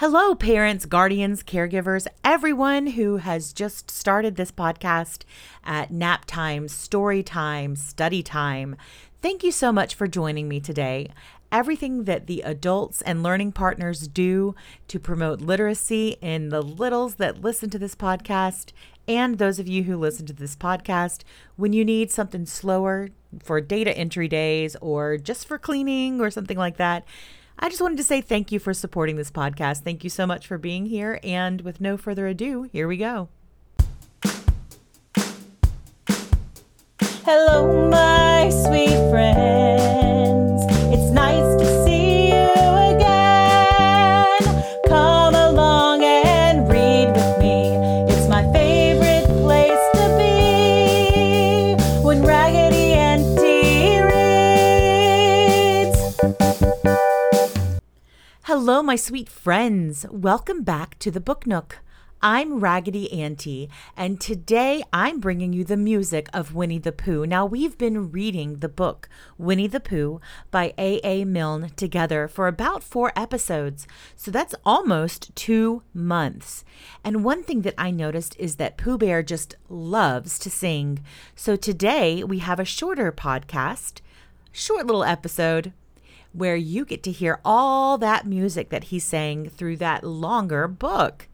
Hello, parents, guardians, caregivers, everyone who has just started this podcast at nap time, story time, study time. Thank you so much for joining me today. Everything that the adults and learning partners do to promote literacy in the littles that listen to this podcast, and those of you who listen to this podcast when you need something slower for data entry days or just for cleaning or something like that I just wanted to say thank you for supporting this podcast. Thank you so much for being here. And with no further ado, here we go. Hello, my sweet friends. Hello, my sweet friends. Welcome back to the Book Nook. I'm Raggedy Auntie, and today I'm bringing you the music of Winnie the Pooh. Now, we've been reading the book Winnie the Pooh by A.A. Milne together for about four episodes, so that's almost two months. And one thing that I noticed is that Pooh Bear just loves to sing. So today we have a shorter podcast, short little episode where you get to hear all that music that he sang through that longer book.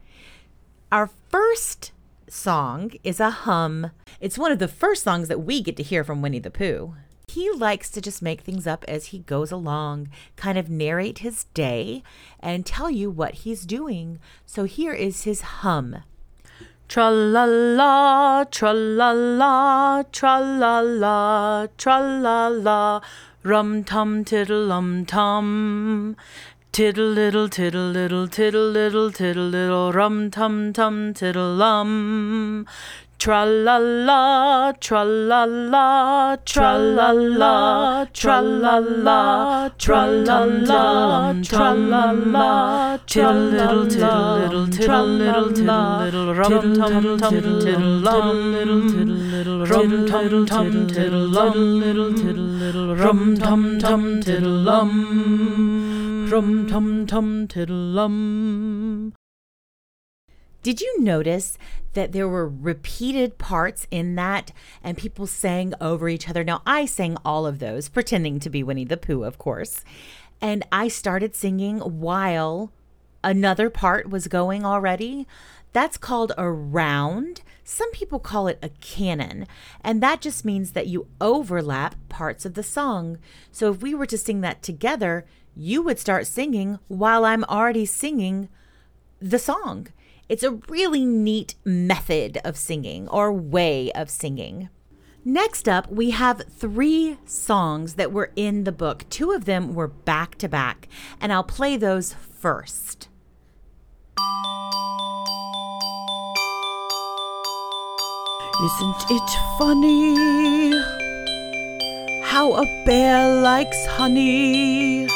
Our first song is a hum. It's one of the first songs that we get to hear from Winnie the Pooh. He likes to just make things up as he goes along, kind of narrate his day and tell you what he's doing. So here is his hum. Tra la la, tra la la, tra la la, tra la la. Rum tum tiddle um tum. Tiddle little tiddle little tiddle little tiddle little rum tum tum tiddle um. Tra la la, tra la la, tra la la, tra la la, tra la la, tra la la, tiddle little tiddle little tiddle little tiddle little rum tum tum tiddle lum little tiddle rum tum tum tiddle lum little rum tum tum tiddle lum rum tum tum tiddle lum did you notice that there were repeated parts in that and people sang over each other? Now, I sang all of those, pretending to be Winnie the Pooh, of course. And I started singing while another part was going already. That's called a round. Some people call it a canon, and that just means that you overlap parts of the song. So if we were to sing that together, you would start singing while I'm already singing the song. It's a really neat method of singing or way of singing. Next up, we have three songs that were in the book. Two of them were back to back, and I'll play those first. Isn't it funny how a bear likes honey?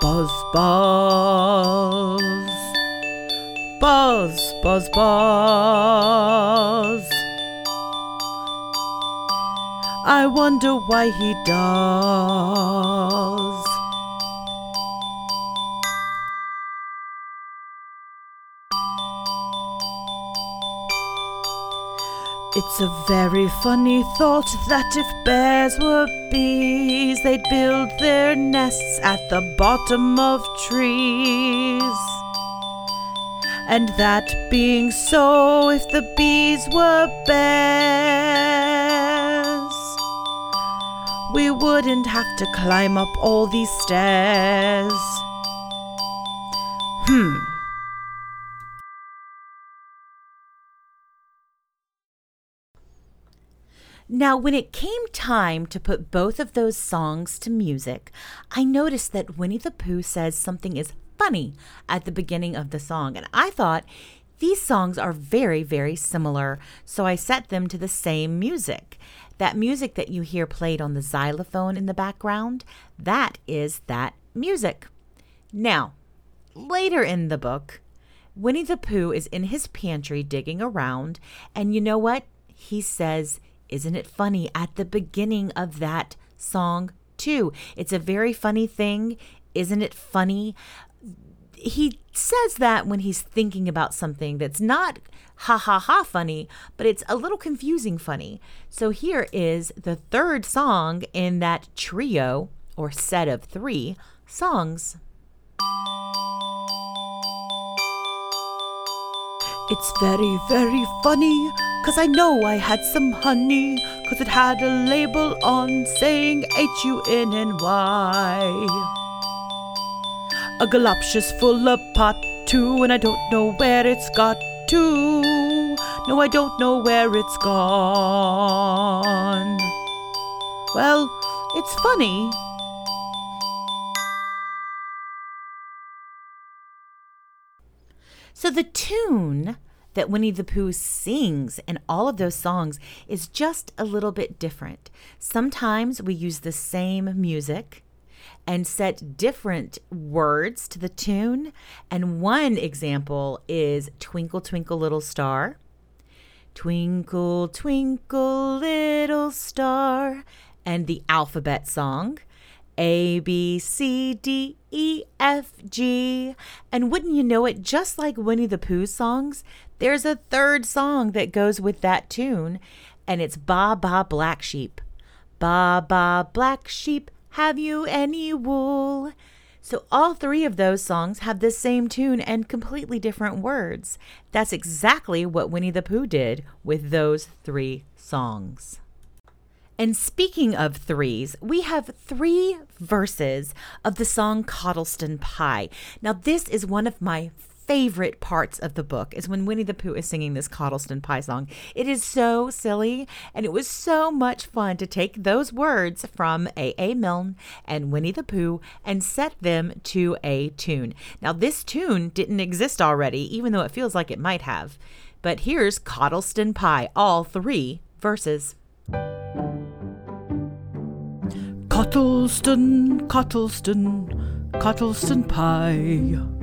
Buzz, buzz. Buzz, buzz, buzz. I wonder why he does. It's a very funny thought that if bears were bees, they'd build their nests at the bottom of trees. And that being so, if the bees were bears, we wouldn't have to climb up all these stairs. Hmm. Now, when it came time to put both of those songs to music, I noticed that Winnie the Pooh says something is funny at the beginning of the song. And I thought these songs are very, very similar. So I set them to the same music. That music that you hear played on the xylophone in the background, that is that music. Now, later in the book, Winnie the Pooh is in his pantry digging around, and you know what? He says, Isn't it funny at the beginning of that song, too? It's a very funny thing. Isn't it funny? He says that when he's thinking about something that's not ha ha ha funny, but it's a little confusing funny. So here is the third song in that trio or set of three songs. It's very, very funny, cause I know I had some honey, cause it had a label on saying H U N N Y. A goloptious full of pot too, and I don't know where it's got to. No, I don't know where it's gone. Well, it's funny. So the tune that Winnie the Pooh sings in all of those songs is just a little bit different. Sometimes we use the same music and set different words to the tune. And one example is Twinkle, Twinkle, Little Star. Twinkle, twinkle, little star. And the alphabet song. A, B, C, D, E, F, G. And wouldn't you know it, just like Winnie the Pooh songs, there's a third song that goes with that tune, and it's Ba Ba Black Sheep. Ba Ba Black Sheep, have you any wool? So all three of those songs have the same tune and completely different words. That's exactly what Winnie the Pooh did with those three songs. And speaking of threes, we have three verses of the song Cottleston Pie. Now, this is one of my favorite parts of the book is when Winnie the Pooh is singing this Cottleston Pie song. It is so silly, and it was so much fun to take those words from A.A. Milne and Winnie the Pooh and set them to a tune. Now, this tune didn't exist already, even though it feels like it might have. But here's Cottleston Pie, all three verses. Cottleston, Cottleston, Cottleston pie.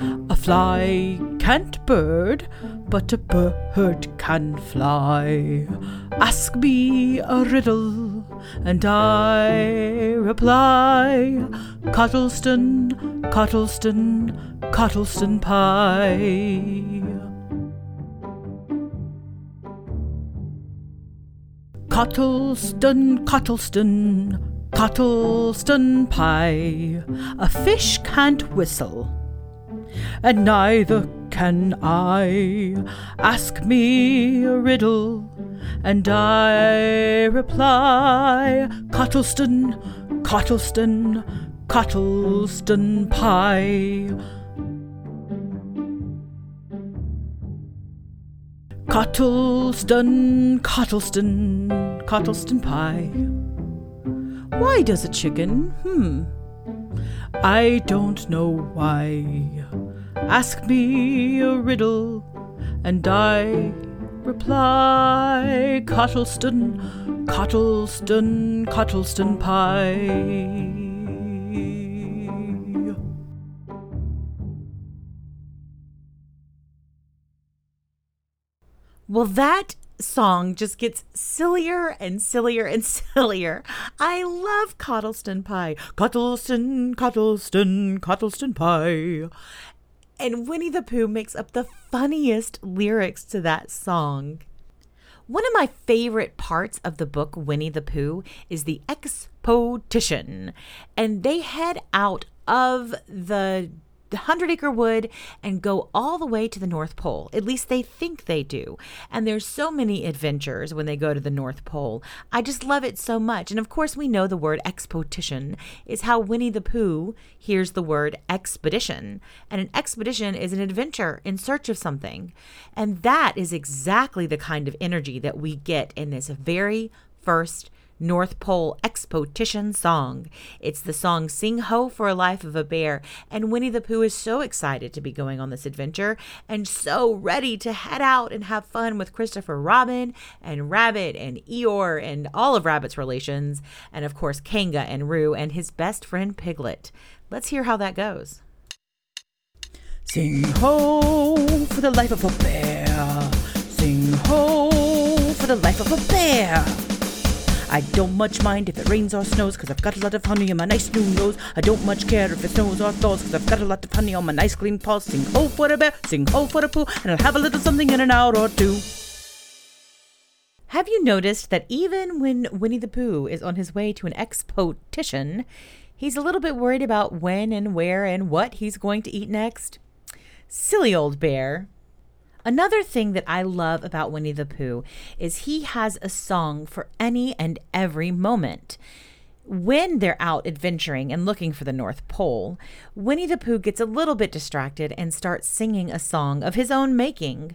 A fly can't bird, but a bird can fly. Ask me a riddle, and I reply. Cottleston, Cottleston, Cottleston pie. Cottleston, Cottleston, Cottleston pie. A fish can't whistle, and neither can I. Ask me a riddle, and I reply. Cottleston, Cottleston, Cottleston pie. Cottleston, Cottleston, Cottleston pie. Why does a chicken? Hmm. I don't know why. Ask me a riddle, and I reply. Cottleston, Cottleston, Cottleston pie. Well, that song just gets sillier and sillier and sillier. I love Cottleston Pie. Cottleston, Cottleston, Cottleston Pie. And Winnie the Pooh makes up the funniest lyrics to that song. One of my favorite parts of the book Winnie the Pooh is the expotition. And they head out of the the Hundred Acre Wood and go all the way to the North Pole. At least they think they do. And there's so many adventures when they go to the North Pole. I just love it so much. And of course, we know the word expotition is how Winnie the Pooh hears the word expedition. And an expedition is an adventure in search of something. And that is exactly the kind of energy that we get in this very first North Pole Expotition song. It's the song Sing Ho for a Life of a Bear, and Winnie the Pooh is so excited to be going on this adventure and so ready to head out and have fun with Christopher Robin and Rabbit and Eeyore and all of Rabbit's relations, and of course Kanga and Roo and his best friend Piglet. Let's hear how that goes. Sing ho for the life of a bear. Sing ho for the life of a bear. I don't much mind if it rains or snows, cause I've got a lot of honey on my nice new nose. I don't much care if it snows or thaws, cause I've got a lot of honey on my nice clean paws. Sing ho for a bear, sing ho for a Pooh, and I'll have a little something in an hour or two. Have you noticed that even when Winnie the Pooh is on his way to an expotition, he's a little bit worried about when and where and what he's going to eat next? Silly old bear. Another thing that I love about Winnie the Pooh is he has a song for any and every moment. When they're out adventuring and looking for the North Pole, Winnie the Pooh gets a little bit distracted and starts singing a song of his own making.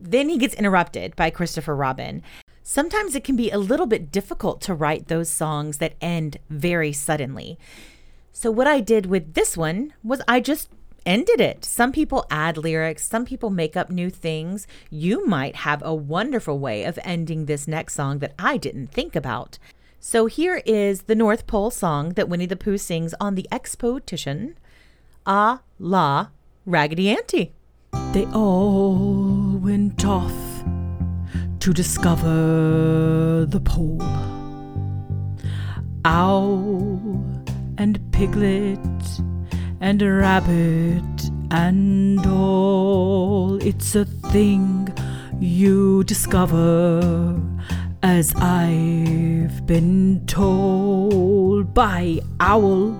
Then he gets interrupted by Christopher Robin. Sometimes it can be a little bit difficult to write those songs that end very suddenly. So, what I did with this one was I just ended it. Some people add lyrics, some people make up new things. You might have a wonderful way of ending this next song that I didn't think about. So here is the North Pole song that Winnie the Pooh sings on the Expotition, A la Raggedy Auntie. They all went off to discover the pole. Owl and Piglet and a rabbit and all. It's a thing you discover as I've been told by Owl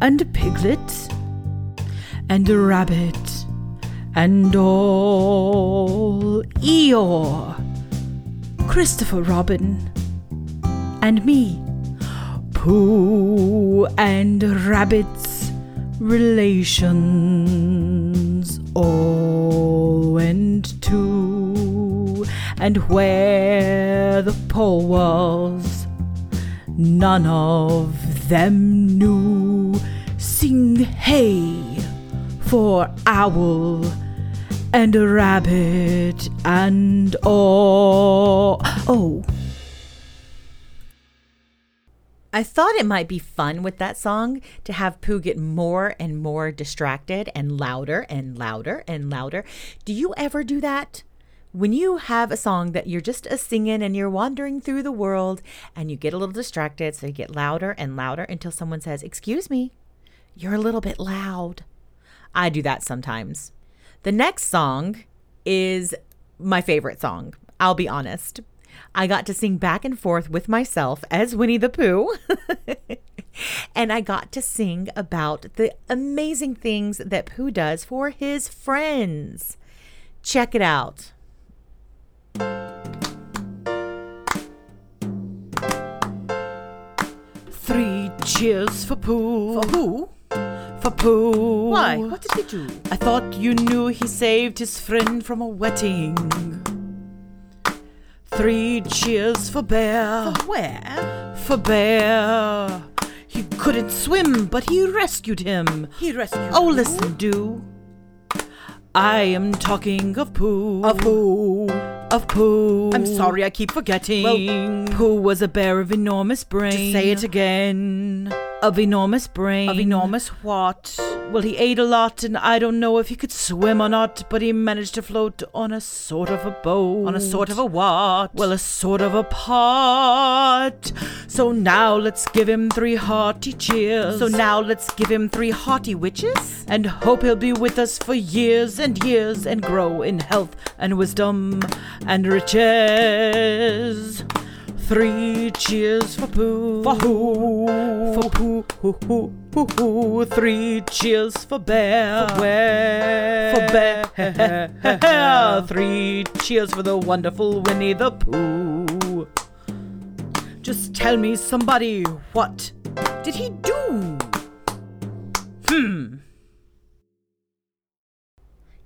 and a Piglet and a rabbit and all Eeyore, Christopher Robin, and me, Pooh and Rabbit's relations all went to, and where the pole was, none of them knew. Sing hey for owl and rabbit and all. Oh. I thought it might be fun with that song to have Pooh get more and more distracted and louder and louder and louder. Do you ever do that? When you have a song that you're just a singing and you're wandering through the world and you get a little distracted, so you get louder and louder until someone says, Excuse me, you're a little bit loud. I do that sometimes. The next song is my favorite song. I'll be honest. I got to sing back and forth with myself as Winnie the Pooh. and I got to sing about the amazing things that Pooh does for his friends. Check it out. Three cheers for Pooh. For who? For Pooh. Why? What did he do? I thought you knew he saved his friend from a wetting. Three cheers for Bear. For where? For Bear. He couldn't swim, but he rescued him. He rescued. Oh, listen, do. I am talking of Pooh. Of who? Of Pooh. I'm sorry, I keep forgetting. Well, Pooh was a bear of enormous brain. say it again. Of enormous brain. Of enormous what? Well, he ate a lot, and I don't know if he could swim or not, but he managed to float on a sort of a boat. On a sort of a what? Well, a sort of a pot. So now let's give him three hearty cheers. So now let's give him three hearty witches? and hope he'll be with us for years and years and grow in health and wisdom and riches. Three cheers for Pooh. For who? For Pooh. Hoo, hoo, hoo, hoo. Three cheers for Bear. For where? For Bear. Three cheers for the wonderful Winnie the Pooh. Just tell me, somebody, what did he do? Hmm.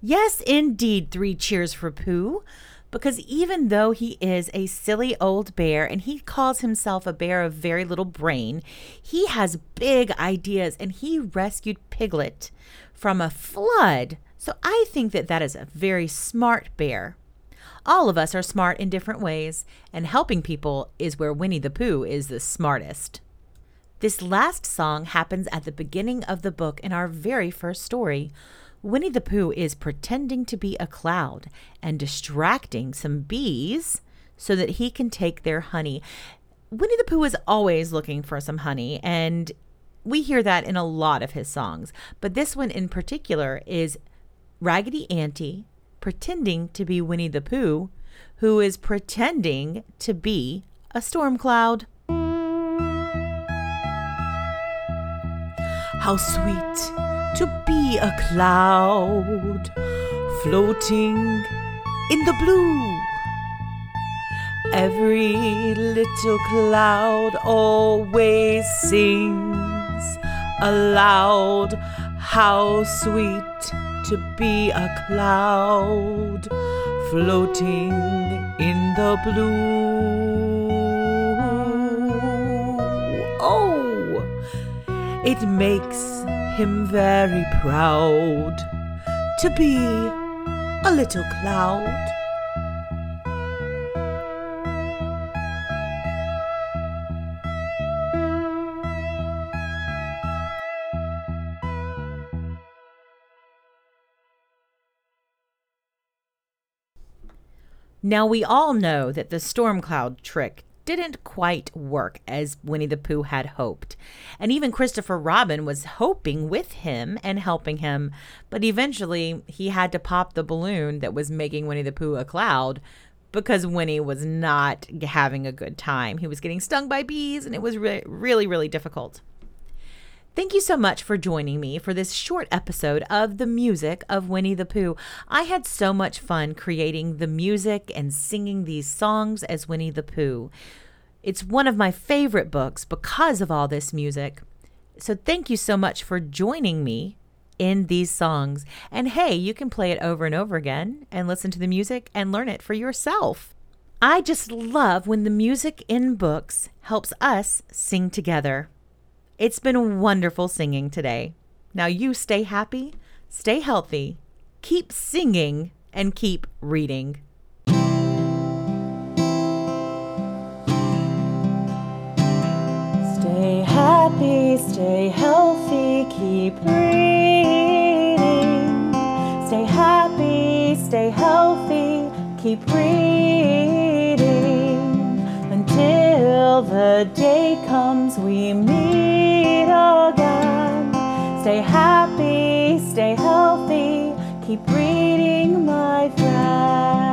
Yes, indeed, three cheers for Pooh. Because even though he is a silly old bear and he calls himself a bear of very little brain, he has big ideas and he rescued Piglet from a flood. So I think that that is a very smart bear. All of us are smart in different ways, and helping people is where Winnie the Pooh is the smartest. This last song happens at the beginning of the book in our very first story. Winnie the Pooh is pretending to be a cloud and distracting some bees so that he can take their honey. Winnie the Pooh is always looking for some honey, and we hear that in a lot of his songs. But this one in particular is Raggedy Auntie pretending to be Winnie the Pooh, who is pretending to be a storm cloud. How sweet to be a cloud floating in the blue. Every little cloud always sings aloud. How sweet to be a cloud floating in the blue. Oh, it makes him very proud to be a little cloud. Now, we all know that the storm cloud trick didn't quite work as Winnie the Pooh had hoped. And even Christopher Robin was hoping with him and helping him, but eventually he had to pop the balloon that was making Winnie the Pooh a cloud because Winnie was not having a good time. He was getting stung by bees and it was re- really, really difficult. Thank you so much for joining me for this short episode of the music of Winnie the Pooh. I had so much fun creating the music and singing these songs as Winnie the Pooh. It's one of my favorite books because of all this music. So thank you so much for joining me in these songs. And hey, you can play it over and over again and listen to the music and learn it for yourself. I just love when the music in books helps us sing together. It's been wonderful singing today. Now you stay happy, stay healthy, keep singing, and keep reading. Stay happy, stay healthy, keep reading. Stay happy, stay healthy, keep reading. Until the day comes we meet again. Stay happy, stay healthy, keep reading, my friend.